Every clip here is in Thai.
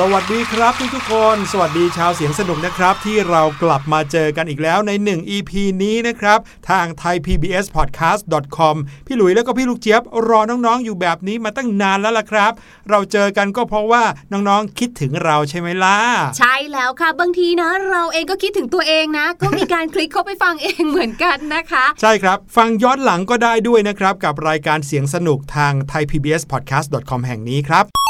สวัสดีครับทุกทุกๆคน สวัสดีชาวเสียงสนุกนะครับ ที่เรากลับมาเจอกันอีกแล้วใน 1 EP นี้นะครับ ทาง thaipbspodcast.com พี่หลุยแล้วก็พี่ลูกเจี๊ยบรอน้องๆ อยู่แบบนี้มาตั้งนานแล้วล่ะครับ เราเจอกันก็เพราะว่าน้องๆคิดถึงเราใช่ไหมล่ะ ใช่แล้วค่ะ บางทีนะ เราเองก็คิดถึงตัวเองนะ ก็มีการคลิกเข้าไปฟังเองเหมือนกันนะคะ ใช่ครับ ฟังย้อนหลังก็ได้ด้วยนะครับกับรายการเสียงสนุกทาง thaipbspodcast.com แห่งนี้ครับ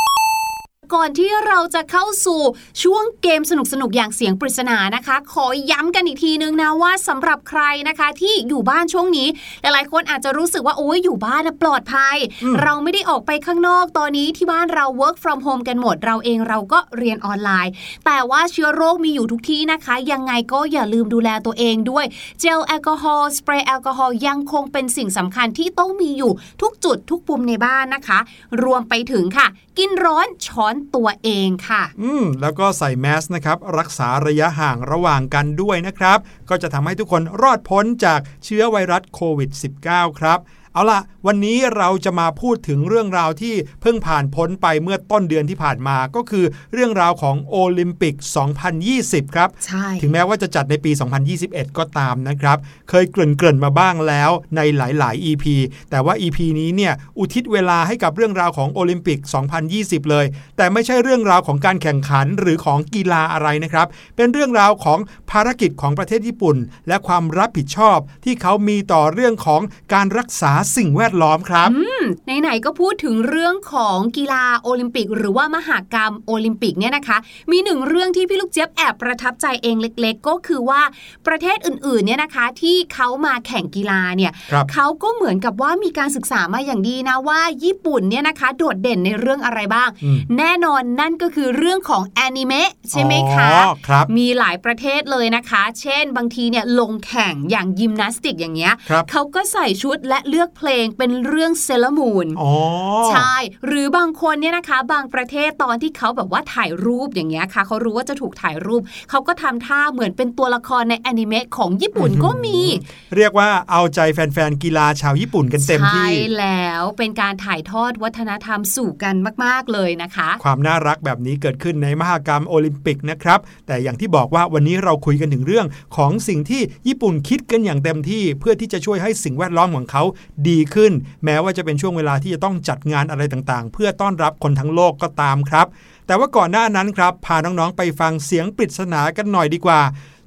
ก่อนที่เราจะเข้าสู่ช่วงเกมสนุกๆอย่างเสียงปริศนานะคะ ขอย้ำกันอีกทีนึงนะว่าสำหรับใครนะคะที่อยู่บ้านช่วงนี้หลายๆคนอาจจะรู้สึกว่าโอ้ยอยู่บ้านนะปลอดภัย เราไม่ได้ออกไปข้างนอกตอนนี้ที่บ้านเรา work from home กันหมด เราเองเราก็เรียนออนไลน์ แต่ว่าเชื้อโรคมีอยู่ทุกที่นะคะ ยังไงก็อย่าลืมดูแลตัวเองด้วยเจลแอลกอฮอล์สเปรย์แอลกอฮอล์ยังคงเป็นสิ่งสำคัญที่ต้องมีอยู่ทุกจุดทุกปุ่มในบ้านนะคะ รวมไปถึงค่ะ กินร้อนช้อนตัวเองค่ะ อืมแล้วก็ใส่แมสนะครับ รักษาระยะห่างระหว่างกันด้วยนะครับ ก็จะทำให้ทุกคนรอดพ้นจากเชื้อไวรัสโควิด -19 ครับ เอาล่ะวันนี้เราจะมาพูดถึงเรื่องราวที่เพิ่งผ่านพ้นไปเมื่อต้นเดือนที่ผ่านมาก็คือเรื่องราวของโอลิมปิก 2020 ครับ ใช่ ถึงแม้ว่าจะจัดในปี 2021 ก็ตามนะครับ เคยเกริ่นๆมาบ้างแล้วในหลาย ๆ EP แต่ว่า EP นี้เนี่ยอุทิศเวลาให้กับเรื่องราวของโอลิมปิก 2020 เลย แต่ไม่ใช่เรื่องราวของการแข่งขันหรือของกีฬาอะไรนะครับ เป็นเรื่องราวของภารกิจของประเทศญี่ปุ่น และความรับผิดชอบที่เขามีต่อเรื่องของการรักษาสิ่งแวดล้อมครับไหนๆก็พูดถึงเรื่องของกีฬาโอลิมปิก หรือว่ามหกรรมโอลิมปิกเนี่ยนะคะ มีหนึ่งเรื่องที่พี่ลูกเจี๊ยบแอบประทับใจเองเล็ก ๆ ก็คือว่าประเทศอื่นๆเนี่ยนะคะที่เขามาแข่งกีฬาเนี่ยครับเขาก็เหมือนกับว่ามีการศึกษามาอย่างดีนะว่าญี่ปุ่นเนี่ยนะคะโดดเด่นในเรื่องอะไรบ้างอืมแน่นอนนั่นก็คือเรื่องของแอนิเมะใช่ไหมคะอ๋อครับมีหลายประเทศเลยนะคะ เช่นบางทีเนี่ยลงแข่งอย่างยิมนาสติกอย่างเงี้ยครับเขาก็ใส่ชุดและเลือกเพลงเป็นเรื่องเซเลมูนอ๋อใช่ หรือบางคนเนี่ยนะคะ บางประเทศตอนที่เขาแบบว่าถ่ายรูปอย่างเงี้ยค่ะ เขารู้ว่าจะถูกถ่ายรูป เขาก็ทำท่าเหมือนเป็นตัวละครในแอนิเมะของญี่ปุ่นก็มี เรียกว่าเอาใจแฟนๆกีฬาชาวญี่ปุ่นกันเต็มที่ ใช่ แล้วเป็นการถ่ายทอดวัฒนธรรมสู่กันมาก ๆเลยนะคะ ความน่ารักแบบนี้เกิดขึ้นในมหากรรมโอลิมปิกนะครับ แต่อย่างที่บอกว่าวันนี้เราคุยกันถึงเรื่องของสิ่งที่ญี่ปุ่นคิดกันอย่างเต็มที่ เพื่อที่จะช่วยให้สิ่งแวดล้อมของเขาดีขึ้น แม้ว่าจะเป็นช่วงเวลาที่จะต้องจัดงานอะไรต่างๆ เพื่อต้อนรับคนทั้งโลกก็ตามครับ แต่ว่าก่อนหน้านั้นครับ พาน้องๆไปฟังเสียงปริศนากันหน่อยดีกว่า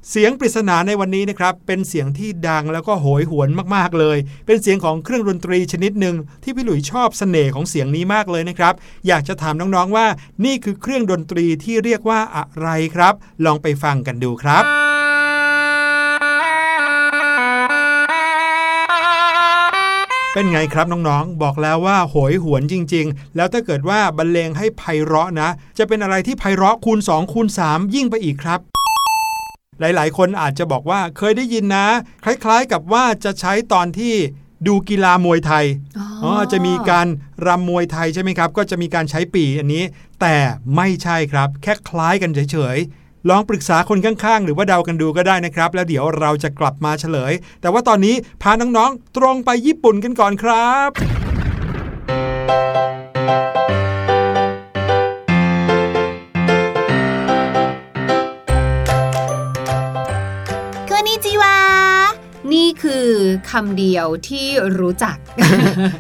เสียงปริศนาในวันนี้นะครับเป็นเสียงที่ดังแล้วก็โหยหวนมากๆเลย เป็นเสียงของเครื่องดนตรีชนิดหนึ่งที่พี่หลุยชอบเสน่ห์ของเสียงนี้มากเลยนะครับ อยากจะถามน้องๆว่า นี่คือเครื่องดนตรีที่เรียกว่าอะไรครับ ลองไปฟังกันดูครับ เป็นไงครับน้องๆ บอกแล้วว่าโหยหวนจริง ๆ แล้วถ้าเกิดว่าบรรเลงให้ไพเราะนะ จะเป็นอะไรที่ไพเราะคูณ2คูณ3 ยิ่งไปอีกครับหลาย ๆ คนอาจจะบอกว่าเคยได้ยินนะ คล้าย ๆ กับว่าจะใช้ตอนที่ดูกีฬามวยไทยอ๋ออ๋อจะมีการรำมวยไทยใช่ไหมครับ ก็จะมีการใช้ปีอันนี้ แต่ไม่ใช่ครับ แค่คล้ายกันเฉยๆ ลองปรึกษาคนข้างๆ หรือว่าเดากันดูก็ได้นะครับ แล้วเดี๋ยวเราจะกลับมาเฉลย แต่ว่าตอนนี้พาน้องๆ ตรงไปญี่ปุ่นกันก่อนครับ นี่คือคำเดียวที่รู้จัก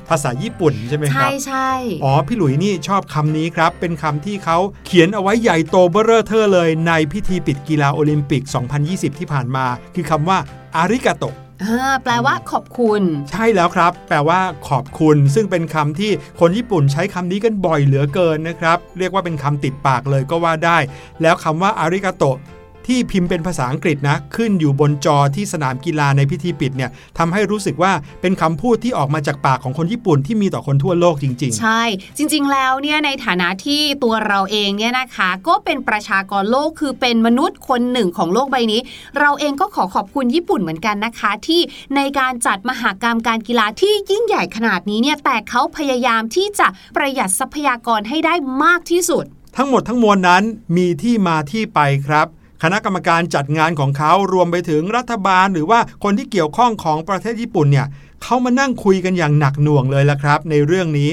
ภาษาญี่ปุ่นใช่ไหมคใช่รับใช่อ๋อ พี่หลุยนี่ชอบคำนี้ครับ เป็นคำที่เขาเขียนเอาไว้ใหญ่โตเบ้อเร่อเทอเลยในพิธีปิดกีฬาโอลิมปิก 2020 ที่ผ่านมา คือคำว่าอาริกาโตอ่าแปลว่าขอบคุณ ใช่แล้วครับ แปลว่าขอบคุณ ซึ่งเป็นคำที่คนญี่ปุ่นใช้คำนี้กันบ่อยเหลือเกินนะครับ เรียกว่าเป็นคำติดปากเลยก็ว่าได้ แล้วคำว่าอาริกาโต ที่พิมพ์เป็นภาษาอังกฤษนะ ขึ้นอยู่บนจอที่สนามกีฬาในพิธีปิดเนี่ยทำให้รู้สึกว่าเป็นคำพูดที่ออกมาจากปากของคนญี่ปุ่นที่มีต่อคนทั่วโลกจริงใช่ จริง ๆ แล้วเนี่ยในฐานะที่ตัวเราเองเนี่ยนะคะ ก็เป็นประชากรโลกคือเป็นมนุษย์คนหนึ่งของโลกใบนี้ เราเองก็ขอขอบคุณญี่ปุ่นเหมือนกันนะคะ ที่ในการจัดมหากรรมการกีฬาที่ยิ่งใหญ่ขนาดนี้เนี่ยแต่เขาพยายามที่จะประหยัดทรัพยากรให้ได้มากที่สุดๆทั้งหมดทั้งมวลนั้นมีที่มาที่ไปครับ คณะกรรมการจัดงานของเขารวมไปถึงรัฐบาล หรือว่าคนที่เกี่ยวข้องของประเทศญี่ปุ่นเนี่ยเขามานั่งคุยกันอย่างหนักหน่วงเลยละครับ ในเรื่องนี้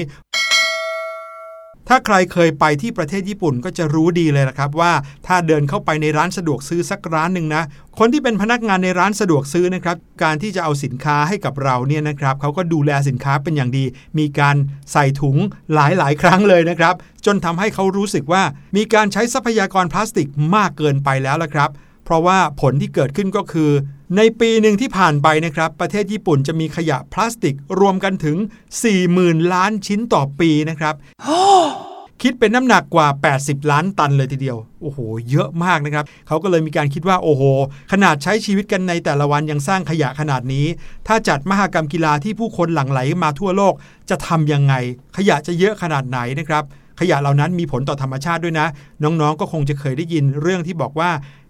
ถ้าใครเคยไปที่ประเทศญี่ปุ่นก็จะรู้ดีเลยนะครับว่าถ้าเดินเข้าไปในร้านสะดวกซื้อสักร้านหนึ่งนะ คนที่เป็นพนักงานในร้านสะดวกซื้อนะครับ การที่จะเอาสินค้าให้กับเราเนี่ยนะครับเขาก็ดูแลสินค้าเป็นอย่างดี มีการใส่ถุงหลายหลายครั้งเลยนะครับ จนทำให้เขารู้สึกว่ามีการใช้ทรัพยากรพลาสติกมากเกินไปแล้วละครับ เพราะว่าผลที่เกิดขึ้นก็คือ ในปีหนึ่งที่ผ่านไปนะครับ ประเทศญี่ปุ่นจะมีขยะพลาสติกรวมกันถึง 40,000 ล้านชิ้นต่อปีนะครับ คิดเป็นน้ำหนักกว่า 80 ล้านตันเลยทีเดียว โอ้โห เยอะมากนะครับ เขาก็เลยมีการคิดว่า โอ้โห ขนาดใช้ชีวิตกันในแต่ละวันยังสร้างขยะขนาดนี้ ถ้าจัดมหกรรมกีฬาที่ผู้คนหลั่งไหลมาทั่วโลก จะทำยังไง ขยะจะเยอะขนาดไหนนะครับขยะเหล่านั้นมีผลต่อธรรมชาติด้วยนะ น้องๆ ก็คงจะเคยได้ยินเรื่องที่บอกว่า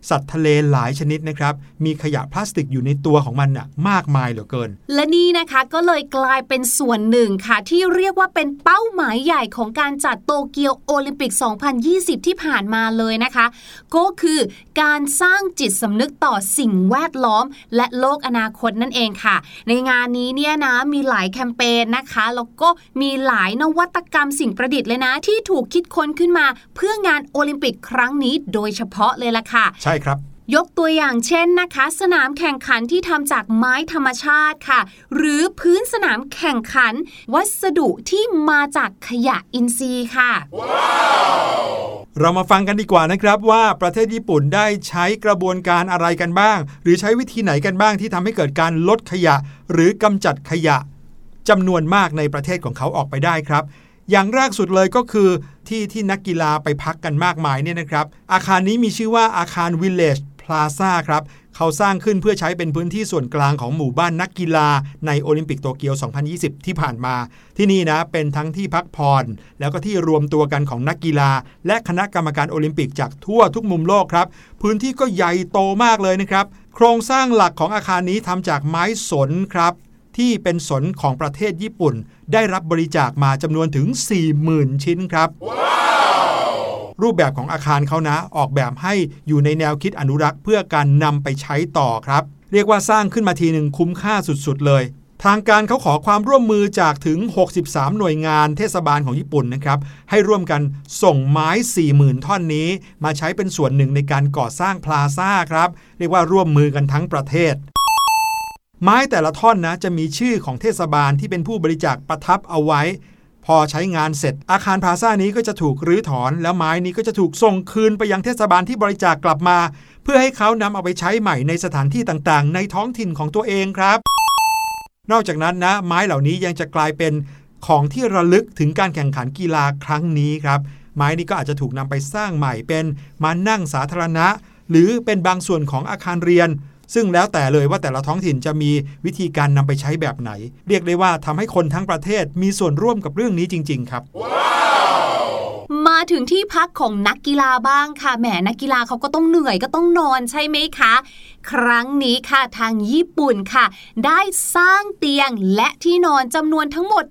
สัตว์ทะเลหลายชนิดนะครับ มีขยะพลาสติกอยู่ในตัวของมันน่ะมากมายเหลือเกิน และนี่นะคะก็เลยกลายเป็นส่วนหนึ่งค่ะ ที่เรียกว่าเป็นเป้าหมายใหญ่ของการจัดโตเกียวโอลิมปิก 2020 ที่ผ่านมาเลยนะคะ ก็คือการสร้างจิตสำนึกต่อสิ่งแวดล้อม และโลกอนาคตนั่นเองค่ะ ในงานนี้เนี่ยนะมีหลายแคมเปญนะคะ แล้วก็มีหลายนวัตกรรมสิ่งประดิษฐ์เลยนะ ที่ถูกคิดค้นขึ้นมาเพื่องานโอลิมปิกครั้งนี้โดยเฉพาะเลยล่ะค่ะ ใช่ครับ ยกตัวอย่างเช่นนะคะ สนามแข่งขันที่ทำจากไม้ธรรมชาติค่ะ หรือพื้นสนามแข่งขัน วัสดุที่มาจากขยะอินทรีย์ค่ะเรามาฟังกันดีกว่านะครับว่าประเทศญี่ปุ่นได้ใช้กระบวนการอะไรกันบ้าง หรือใช้วิธีไหนกันบ้างที่ทำให้เกิดการลดขยะ หรือกำจัดขยะจำนวนมากในประเทศของเขาออกไปได้ครับ อย่างแรกสุดเลยก็คือที่ที่นักกีฬาไปพักกันมากมายเนี่ยนะครับ อาคารนี้มีชื่อว่าอาคาร Village Plaza ครับเขาสร้างขึ้นเพื่อใช้เป็นพื้นที่ส่วนกลางของหมู่บ้านนักกีฬาในโอลิมปิกโตเกียว 2020 ที่ผ่านมา ที่นี่นะเป็นทั้งที่พักผ่อนแล้วก็ที่รวมตัวกันของนักกีฬา และคณะกรรมการโอลิมปิกจากทั่วทุกมุมโลกครับ พื้นที่ก็ใหญ่โตมากเลยนะครับ โครงสร้างหลักของอาคารนี้ทำจากไม้สนครับ ที่เป็นสนของประเทศญี่ปุ่น ได้รับบริจาคมาจำนวนถึง 40,000 ชิ้นครับรูปแบบของอาคารเขานะ ออกแบบให้อยู่ในแนวคิดอนุรักษ์ เพื่อการนำไปใช้ต่อครับ เรียกว่าสร้างขึ้นมาทีหนึ่งคุ้มค่าสุดๆเลย ทางการเขาขอความร่วมมือจากถึง 63 หน่วยงานเทศบาลของญี่ปุ่นนะครับ ให้ร่วมกันส่งไม้ 40,000 ท่อนนี้ มาใช้เป็นส่วนหนึ่งในการก่อสร้างพลาซ่าครับ เรียกว่าร่วมมือกันทั้งประเทศ ไม้แต่ละท่อนนะจะมีชื่อของเทศบาลที่เป็นผู้บริจาคประทับเอาไว้ พอใช้งานเสร็จ อาคารพาซ่านี้ก็จะถูกรื้อถอน แล้วไม้นี้ก็จะถูกส่งคืนไปยังเทศบาลที่บริจาคกลับมา เพื่อให้เขานำเอาไปใช้ใหม่ในสถานที่ต่างๆ ในท้องถิ่นของตัวเองครับ นอกจากนั้นนะ ไม้เหล่านี้ยังจะกลายเป็นของที่ระลึกถึงการแข่งขันกีฬาครั้งนี้ครับไม้นี้ก็อาจจะถูกนำไปสร้างใหม่เป็นมานั่งสาธารณะ หรือเป็นบางส่วนของอาคารเรียน ซึ่งแล้วแต่เลยว่าแต่ละท้องถิ่นจะมีวิธีการนำไปใช้แบบไหน เรียกได้ว่าทำให้คนทั้งประเทศมีส่วนร่วมกับเรื่องนี้จริง ๆ ครับมาถึงที่พักของนักกีฬาบ้างค่ะแหมนักกีฬาเขาก็ต้องเหนื่อยก็ต้องนอนใช่ไหมคะ ครั้งนี้ค่ะทางญี่ปุ่นค่ะ ได้สร้างเตียงและที่นอนจำนวนทั้งหมด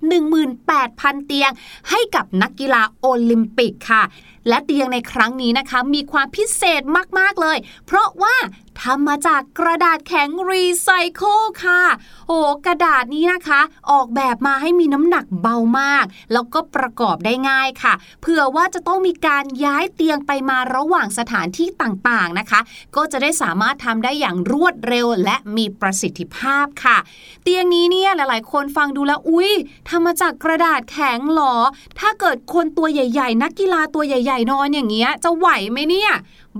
18,000 เตียง ให้กับนักกีฬาโอลิมปิกค่ะ และเตียงในครั้งนี้นะคะ มีความพิเศษมาก ๆ เลย เพราะว่าทำมาจากกระดาษแข็งรีไซเคิลค่ะ โอ้กระดาษนี้นะคะ ออกแบบมาให้มีน้ำหนักเบามาก แล้วก็ประกอบได้ง่ายค่ะ เผื่อว่าจะต้องมีการย้ายเตียงไปมาระหว่างสถานที่ต่างๆนะคะ ก็จะได้สามารถทำได้อย่างรวดเร็วและมีประสิทธิภาพค่ะ เตียงนี้เนี่ยหลาย ๆ คนฟังดูแล้วอุ๊ยทำมาจากกระดาษแข็งหรอ ถ้าเกิดคนตัวใหญ่ ๆ นักกีฬาตัวใหญ่ ๆ นอนอย่างเงี้ยจะไหวไหมเนี่ย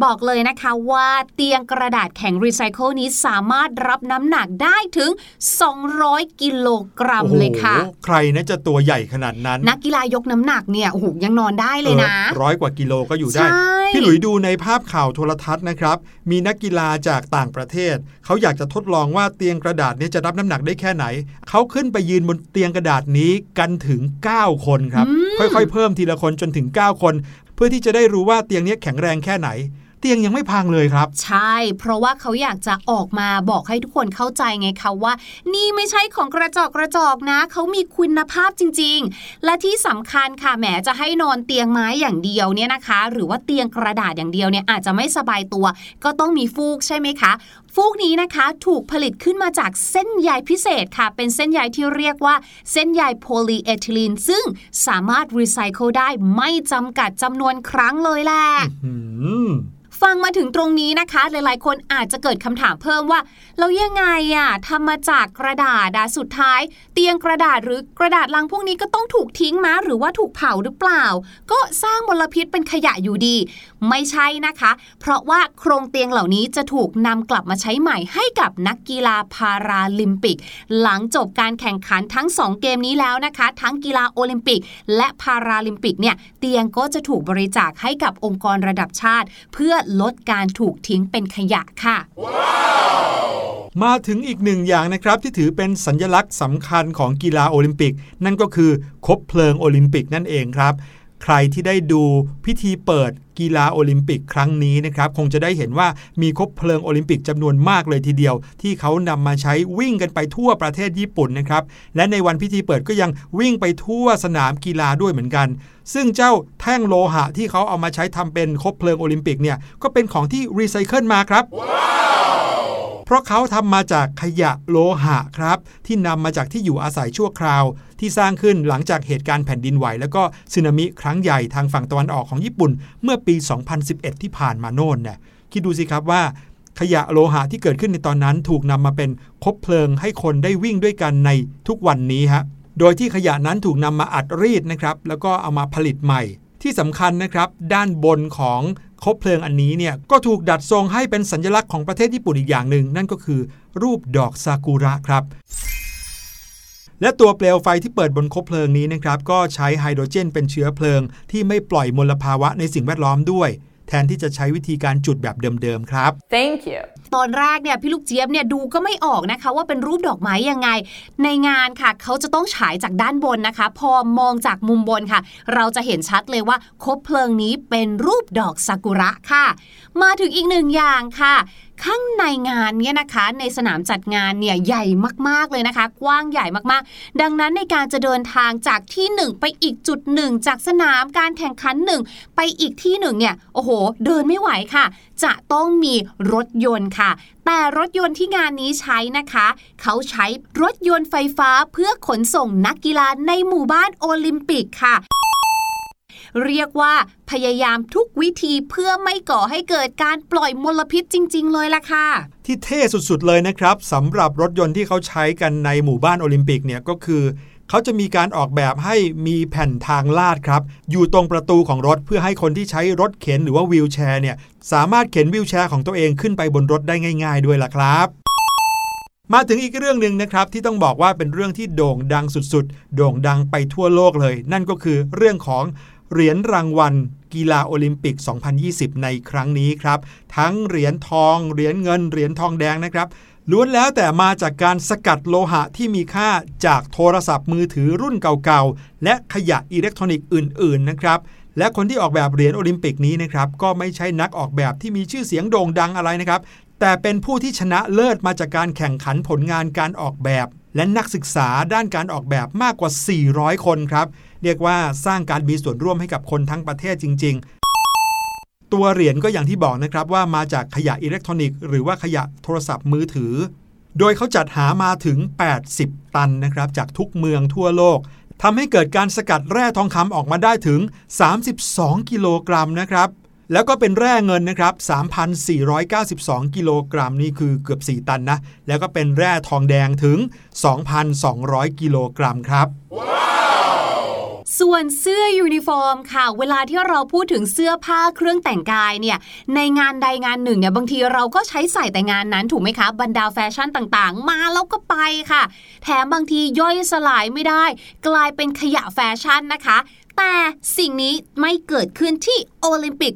บอกเลยนะคะว่าเตียงกระดาษแข็งรีไซเคิลนี้สามารถรับน้ำหนักได้ถึง 200 กิโลกรัมโอ้โหเลยค่ะ ใครนะจะตัวใหญ่ขนาดนั้น นักกีฬายกน้ำหนักเนี่ยโอ้โหยังนอนได้เลยนะออร้อยกว่ากิโลก็อยู่ได้ใช่พี่หลุยดูในภาพข่าวโทรทัศน์นะครับ มีนักกีฬาจากต่างประเทศ เขาอยากจะทดลองว่าเตียงกระดาษนี้จะรับน้ำหนักได้แค่ไหน เขาขึ้นไปยืนบนเตียงกระดาษนี้กันถึง 9 คนครับ ค่อยๆ เพิ่มทีละคนจนถึง 9 คน เพื่อที่จะได้รู้ว่าเตียงนี้แข็งแรงแค่ไหน เตียงยังไม่พังเลยครับ ใช่ เพราะว่าเขาอยากจะออกมาบอกให้ทุกคนเข้าใจไงคะว่า นี่ไม่ใช่ของกระจอกกระจอกนะ เขามีคุณภาพจริง ๆ และที่สำคัญค่ะแหมจะให้นอนเตียงไม้อย่างเดียวเนี่ยนะคะ หรือว่าเตียงกระดาษอย่างเดียวเนี่ยอาจจะไม่สบายตัว ก็ต้องมีฟูกใช่ไหมคะ ฟูกนี้นะคะ ถูกผลิตขึ้นมาจากเส้นใยพิเศษค่ะ เป็นเส้นใยที่เรียกว่า เส้นใยโพลีเอทิลีน ซึ่งสามารถรีไซเคิลได้ไม่จำกัดจำนวนครั้งเลยแหละฟังมาถึงตรงนี้นะคะ หลายๆ คนอาจจะเกิดคำถามเพิ่มว่าแล้วยังไงอะทำมาจากกระดาษอะสุดท้าย เตียงกระดาษหรือกระดาษลังพวกนี้ก็ต้องถูกทิ้งมาหรือว่าถูกเผาหรือเปล่า ก็สร้างมลพิษเป็นขยะอยู่ดี ไม่ใช่นะคะ เพราะว่าโครงเตียงเหล่านี้จะถูกนำกลับมาใช้ใหม่ให้กับนักกีฬาพาราลิมปิก หลังจบการแข่งขันทั้ง 2 เกมนี้แล้วนะคะ ทั้งกีฬาโอลิมปิก และพาราลิมปิกเนี่ยเตียงก็จะถูกบริจาคให้กับองค์กรระดับชาติ เพื่อลดการถูกทิ้งเป็นขยะค่ะมาถึงอีกหนึ่งอย่างนะครับที่ถือเป็นสัญลักษณ์สำคัญของกีฬาโอลิมปิก นั่นก็คือคบเพลิงโอลิมปิกนั่นเองครับ ใครที่ได้ดูพิธีเปิดกีฬาโอลิมปิกครั้งนี้นะครับคงจะได้เห็นว่ามีคบเพลิงโอลิมปิกจำนวนมากเลยทีเดียว ที่เขานำมาใช้วิ่งกันไปทั่วประเทศญี่ปุ่นนะครับและในวันพิธีเปิดก็ยังวิ่งไปทั่วสนามกีฬาด้วยเหมือนกัน ซึ่งเจ้าแท่งโลหะที่เขาเอามาใช้ทำเป็นคบเพลิงโอลิมปิกเนี่ยก็เป็นของที่รีไซเคิลมาครับ เพราะเขาทำมาจากขยะโลหะครับ ที่นำมาจากที่อยู่อาศัยชั่วคราว ที่สร้างขึ้นหลังจากเหตุการณ์แผ่นดินไหว แล้วก็สึนามิครั้งใหญ่ทางฝั่งตะวันออกของญี่ปุ่น เมื่อปี 2011 ที่ผ่านมาโน่นเนี่ยคิดดูสิครับว่าขยะโลหะที่เกิดขึ้นในตอนนั้นถูกนำมาเป็นคบเพลิงให้คนได้วิ่งด้วยกันในทุกวันนี้ฮะ โดยที่ขยะนั้นถูกนำมาอัดรีดนะครับ แล้วก็เอามาผลิตใหม่ ที่สำคัญนะครับ ด้านบนของ คบเพลิงอันนี้เนี่ยก็ถูกดัดทรงให้เป็นสัญลักษณ์ของประเทศญี่ปุ่นอีกอย่างหนึ่ง นั่นก็คือรูปดอกซากุระครับ และตัวเปลวไฟที่เปิดบนคบเพลิงนี้นะครับก็ใช้ไฮโดรเจนเป็นเชื้อเพลิง ที่ไม่ปล่อยมลภาวะในสิ่งแวดล้อมด้วย แทนที่จะใช้วิธีการจุดแบบเดิมๆครับ Thank you. ตอนแรกเนี่ยพี่ลูกเจี๊ยบเนี่ยดูก็ไม่ออกนะคะ ว่าเป็นรูปดอกไม้ยังไง ในงานค่ะ เขาจะต้องฉายจากด้านบนนะคะ พอมองจากมุมบนค่ะ เราจะเห็นชัดเลยว่าคบเพลิงนี้เป็นรูปดอกซากุระค่ะ มาถึงอีกหนึ่งอย่างค่ะ ข้างในงานเนี่ยนะคะ ในสนามจัดงานเนี่ยใหญ่มากๆเลยนะคะ กว้างใหญ่มากๆ ดังนั้นในการจะเดินทางจากที่หนึ่งไปอีกจุดหนึ่งจากสนามการแข่งขันหนึ่งไปอีกที่หนึ่งเนี่ยโอ้โห เดินไม่ไหวค่ะ จะต้องมีรถยนต์ค่ะ แต่รถยนต์ที่งานนี้ใช้นะคะ เขาใช้รถยนต์ไฟฟ้าเพื่อขนส่งนักกีฬาในหมู่บ้านโอลิมปิกค่ะ เรียกว่าพยายามทุกวิธีเพื่อไม่ก่อให้เกิดการปล่อยมลพิษจริง ๆ เลยล่ะค่ะ ที่เท่สุดๆเลยนะครับสำหรับรถยนต์ที่เขาใช้กันในหมู่บ้านโอลิมปิกเนี่ยก็คือเขาจะมีการออกแบบให้มีแผ่นทางลาดครับ อยู่ตรงประตูของรถเพื่อให้คนที่ใช้รถเข็นหรือว่าวีลแชร์เนี่ยสามารถเข็นวีลแชร์ของตัวเองขึ้นไปบนรถได้ง่าย ๆ ด้วยล่ะครับมาถึงอีกเรื่องหนึ่งนะครับที่ต้องบอกว่าเป็นเรื่องที่โด่งดังสุดๆ โด่งดังไปทั่วโลกเลย นั่นก็คือเรื่องของ เหรียญรางวัล กีฬาโอลิมปิก 2020 ในครั้งนี้ครับ ทั้งเหรียญทอง เหรียญเงิน เหรียญทองแดงนะครับล้วนแล้วแต่มาจากการสกัดโลหะที่มีค่าจากโทรศัพท์มือถือรุ่นเก่าๆ และขยะอิเล็กทรอนิกส์อื่น ๆ นะครับและคนที่ออกแบบเหรียญโอลิมปิกนี้นะครับก็ไม่ใช่นักออกแบบที่มีชื่อเสียงโด่งดังอะไรนะครับ แต่เป็นผู้ที่ชนะเลิศมาจากการแข่งขันผลงานการออกแบบ และนักศึกษาด้านการออกแบบมากกว่า 400 คนครับ เรียกว่าสร้างการมีส่วนร่วมให้กับคนทั้งประเทศจริง ๆ ตัวเหรียญก็อย่างที่บอกนะครับว่ามาจากขยะอิเล็กทรอนิกส์หรือว่าขยะโทรศัพท์มือถือ โดยเขาจัดหามาถึง 80 ตันนะครับจากทุกเมืองทั่วโลกทำให้เกิดการสกัดแร่ทองคำออกมาได้ถึง 32 กิโลกรัมนะครับแล้วก็เป็นแร่เงินนะครับ 3,492 กิโลกรัมนี่คือเกือบ 4 ตันนะ แล้วก็เป็นแร่ทองแดงถึง 2,200 กิโลกรัมครับ ส่วนเสื้อยูนิฟอร์มค่ะ เวลาที่เราพูดถึงเสื้อผ้าเครื่องแต่งกายเนี่ยในงานใดงานหนึ่งเนี่ยบางทีเราก็ใช้ใส่แต่งานนั้นถูกไหมคะบรรดาแฟชั่นต่างๆ มาแล้วก็ไปค่ะ แถมบางทีย่อยสลายไม่ได้ กลายเป็นขยะแฟชั่นนะคะแต่สิ่งนี้ไม่เกิดขึ้นที่โอลิมปิก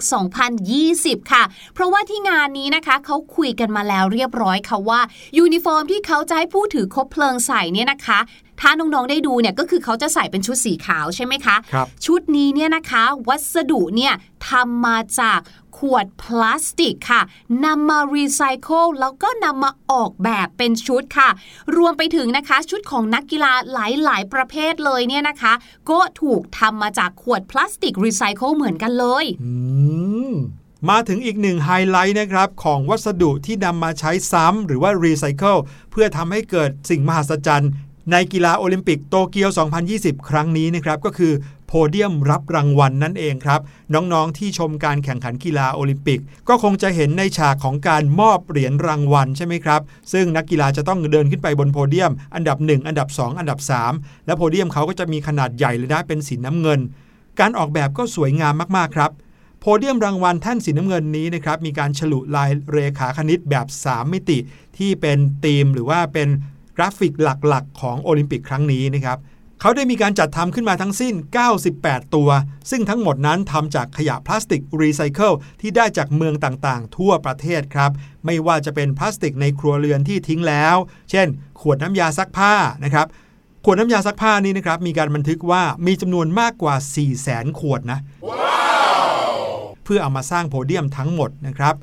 2020 ค่ะ เพราะว่าที่งานนี้นะคะเขาคุยกันมาแล้วเรียบร้อยค่ะว่า ยูนิฟอร์มที่เขาจะให้ผู้ถือคบเพลิงใส่เนี่ยนะคะ ถ้าน้องๆได้ดูเนี่ยก็คือเขาจะใส่เป็นชุดสีขาวใช่ไหมคะครับชุดนี้เนี่ยนะคะวัสดุเนี่ยทำมาจากขวดพลาสติกค่ะนำมารีไซเคิลแล้วก็นำมาออกแบบเป็นชุดค่ะ รวมไปถึงนะคะชุดของนักกีฬาหลายๆ ประเภทเลยเนี่ยนะคะ ก็ถูกทำมาจากขวดพลาสติกรีไซเคิลเหมือนกันเลยอืมมมาถึงอีกหนึ่งไฮไลท์นะครับ ของวัสดุที่นำมาใช้ซ้ำหรือว่ารีไซเคิลเพื่อทำให้เกิดสิ่งมหัศจรรย์ ในกีฬาโอลิมปิกโตเกียว 2020 ครั้งนี้นะครับก็คือโพเดียมรับรางวัลนั่นเองครับ น้องๆที่ชมการแข่งขันกีฬาโอลิมปิก ก็คงจะเห็นในฉากของการมอบเหรียญรางวัลใช่ไหมครับ ซึ่งนักกีฬาจะต้องเดินขึ้นไปบนโพเดียม อันดับ 1 อันดับ 2 อันดับ 3 และโพเดียมเขาก็จะมีขนาดใหญ่เลยนะเป็นสีน้ำเงิน การออกแบบก็สวยงามมากๆครับโพเดียมรางวัลแท่นสีน้ำเงินนี้นะครับมีการฉลุลายเรขาคณิตแบบ 3 มิติ ที่เป็นธีมหรือว่าเป็น กราฟิกหลักๆ ของโอลิมปิกครั้งนี้นะครับเขาได้มีการจัดทำขึ้นมาทั้งสิ้น 98 ตัว ซึ่งทั้งหมดนั้นทำจากขยะพลาสติกรีไซเคิลที่ได้จากเมืองต่างๆ ทั่วประเทศครับ ไม่ว่าจะเป็นพลาสติกในครัวเรือนที่ทิ้งแล้ว เช่น ขวดน้ำยาซักผ้านะครับขวดน้ำยาซักผ้านี้นะครับมีการบันทึกว่ามีจำนวนมากกว่า 4 0 0แสนขวดนะ wow! เพื่อเอามาสร้างโพเดียมทั้งหมดนะครับ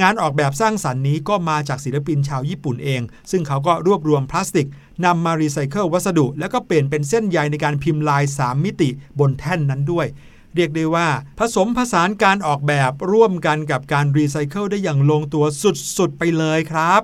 งานออกแบบสร้างสรรค์นี้ก็มาจากศิลปินชาวญี่ปุ่นเอง ซึ่งเขาก็รวบรวมพลาสติกนำมารีไซเคิลวัสดุ แล้วก็เปลี่ยนเป็นเส้นใยในการพิมพ์ลาย 3 มิติบนแท่นนั้นด้วย เรียกได้ว่า ผสมผสานการออกแบบร่วมกันกับการรีไซเคิลได้อย่างลงตัวสุดๆไปเลยครับ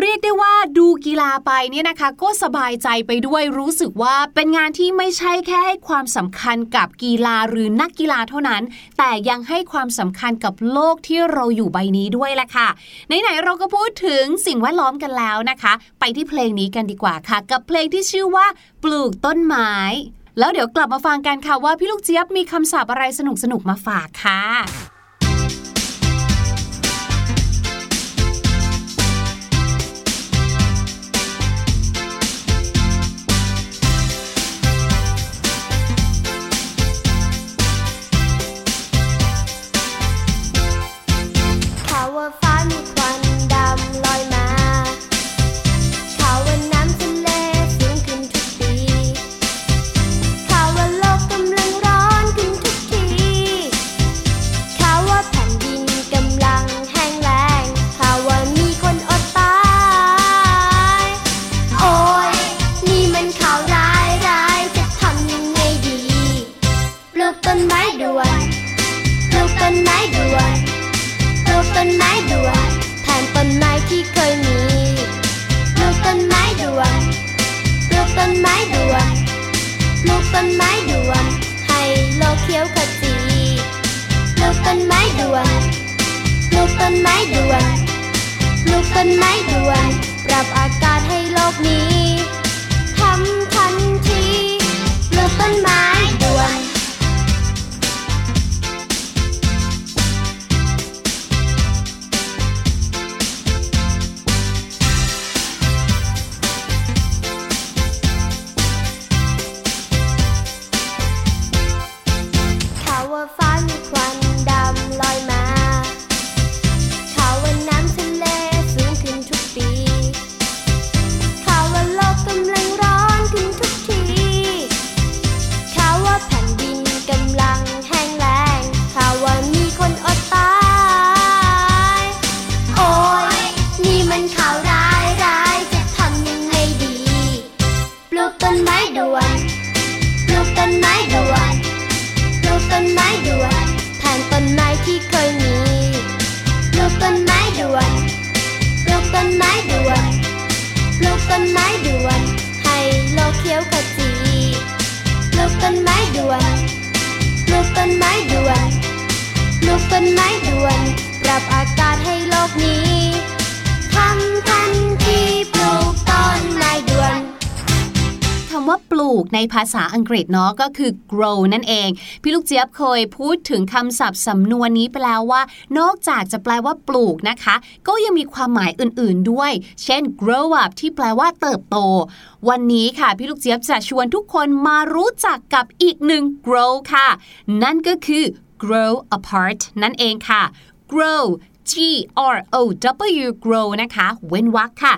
เรียกได้ว่าดูกีฬาไปเนี่ยนะคะ ก็สบายใจไปด้วยรู้สึกว่าเป็นงานที่ไม่ใช่แค่ให้ความสำคัญกับกีฬาหรือนักกีฬาเท่านั้น แต่ยังให้ความสำคัญกับโลกที่เราอยู่ใบนี้ด้วยแหละค่ะไหนๆเราก็พูดถึงสิ่งแวดล้อมกันแล้วนะคะ ไปที่เพลงนี้กันดีกว่าค่ะ กับเพลงที่ชื่อว่าปลูกต้นไม้ แล้วเดี๋ยวกลับมาฟังกันค่ะว่าพี่ลูกเจี๊ยบมีคำศัพท์อะไรสนุกๆมาฝากค่ะ ปลูกเป็นไม้ดวน ปรับอากาศในภาษาอังกฤษเนาะก็คือ grow นั่นเอง พี่ลูกเจี๊ยบเคยพูดถึงคำศัพท์สำนวนนี้ไปแล้วว่า นอกจากจะแปลว่าปลูกนะคะ ก็ยังมีความหมายอื่นๆด้วย เช่น grow up ที่แปลว่าเติบโต วันนี้ค่ะ พี่ลูกเจี๊ยบจะชวนทุกคนมารู้จักกับอีกหนึ่ง grow ค่ะ นั่นก็คือ grow apart นั่นเองค่ะ grow G R O W grow นะคะ เว้นวรรคค่ะ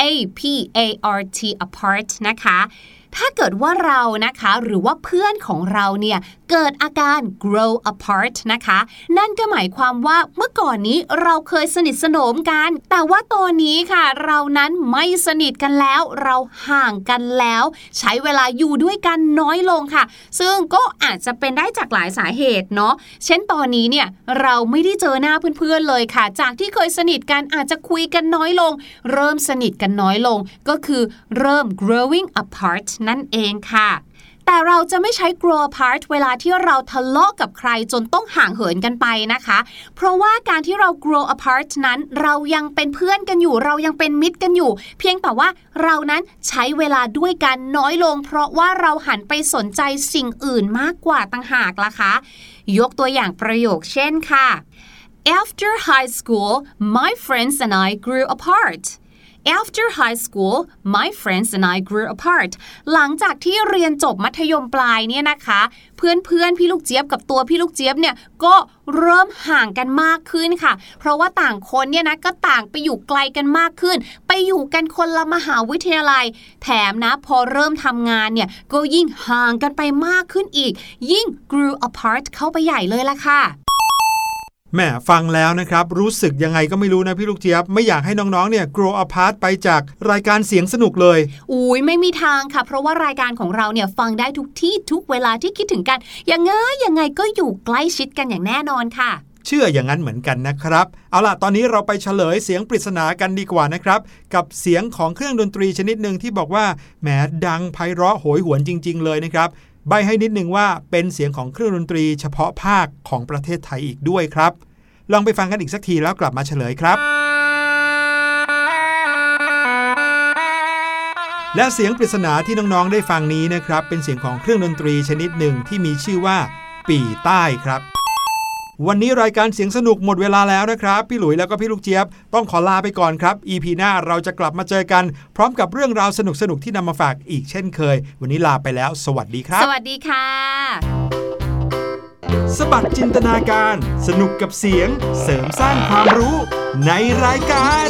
A P A R T apart นะคะ ถ้าเกิดว่าเรานะคะหรือว่าเพื่อนของเราเนี่ยเกิดอาการ grow apart นะคะ นั่นก็หมายความว่าเมื่อก่อนนี้เราเคยสนิทสนมกัน แต่ว่าตอนนี้ค่ะ เรานั้นไม่สนิทกันแล้ว เราห่างกันแล้ว ใช้เวลาอยู่ด้วยกันน้อยลงค่ะ ซึ่งก็อาจจะเป็นได้จากหลายสาเหตุเนาะเช่นตอนนี้เนี่ยเราไม่ได้เจอหน้าเพื่อนๆเลยค่ะ จากที่เคยสนิทกันอาจจะคุยกันน้อยลง เริ่มสนิทกันน้อยลง ก็คือเริ่ม growing apart นั่นเองค่ะ แต่เราจะไม่ใช้ grow apart เวลาที่เราทะเลาะกับใครจนต้องห่างเหินกันไปนะคะ เพราะว่าการที่เรา grow apart นั้นเรายังเป็นเพื่อนกันอยู่ เรายังเป็นมิตรกันอยู่ เพียงแต่ว่าเรานั้นใช้เวลาด้วยกันน้อยลง เพราะว่าเราหันไปสนใจสิ่งอื่นมากกว่าต่างหากล่ะคะ ยกตัวอย่างประโยคเช่นค่ะ After high school my friends and I grew apart After high school my friends and I grew apart หลังจากที่เรียนจบมัธยมปลายเนี่ยนะคะ เพื่อนๆพี่ลูกเจี๊ยบกับตัวพี่ลูกเจี๊ยบเนี่ยก็เริ่มห่างกันมากขึ้นค่ะ เพราะว่าต่างคนเนี่ยนะก็ต่างไปอยู่ไกลกันมากขึ้น ไปอยู่กันคนละมหาวิทยาลัย แถมนะพอเริ่มทำงานเนี่ยก็ยิ่งห่างกันไปมากขึ้นอีก ยิ่ง grew apart เข้าไปใหญ่เลยละค่ะ แหม่ฟังแล้วนะครับ รู้สึกยังไงก็ไม่รู้นะพี่ลูกเจี๊ยบ ไม่อยากให้น้องๆเนี่ย grow apart ไปจากรายการเสียงสนุกเลย อุ้ยไม่มีทางค่ะ เพราะว่ารายการของเราเนี่ยฟังได้ทุกที่ทุกเวลาที่คิดถึงกันยังไงยังไงก็อยู่ใกล้ชิดกันอย่างแน่นอนค่ะ เชื่ออย่างนั้นเหมือนกันนะครับ เอาล่ะตอนนี้เราไปเฉลยเสียงปริศนากันดีกว่านะครับ กับเสียงของเครื่องดนตรีชนิดหนึ่งที่บอกว่าแหมดังไพเราะโหยหวนจริง ๆ เลยนะครับ ใบให้นิดนึงว่าเป็นเสียงของเครื่องดนตรีเฉพาะภาคของประเทศไทยอีกด้วยครับ ลองไปฟังกันอีกสักทีแล้วกลับมาเฉลยครับ และเสียงปริศนาที่น้องๆได้ฟังนี้นะครับ เป็นเสียงของเครื่องดนตรีชนิดหนึ่งที่มีชื่อว่า ปีใต้ครับ วันนี้รายการเสียงสนุกหมดเวลาแล้วนะครับ พี่หลุยแล้วก็พี่ลูกเจี๊ยบ ต้องขอลาไปก่อนครับ EP หน้าเราจะกลับมาเจอกัน พร้อมกับเรื่องราวสนุกๆที่นำมาฝากอีกเช่นเคย วันนี้ลาไปแล้ว สวัสดีครับ สวัสดีค่ะ สบัดจินตนาการ สนุกกับเสียง เสริมสร้างความรู้ในรายการ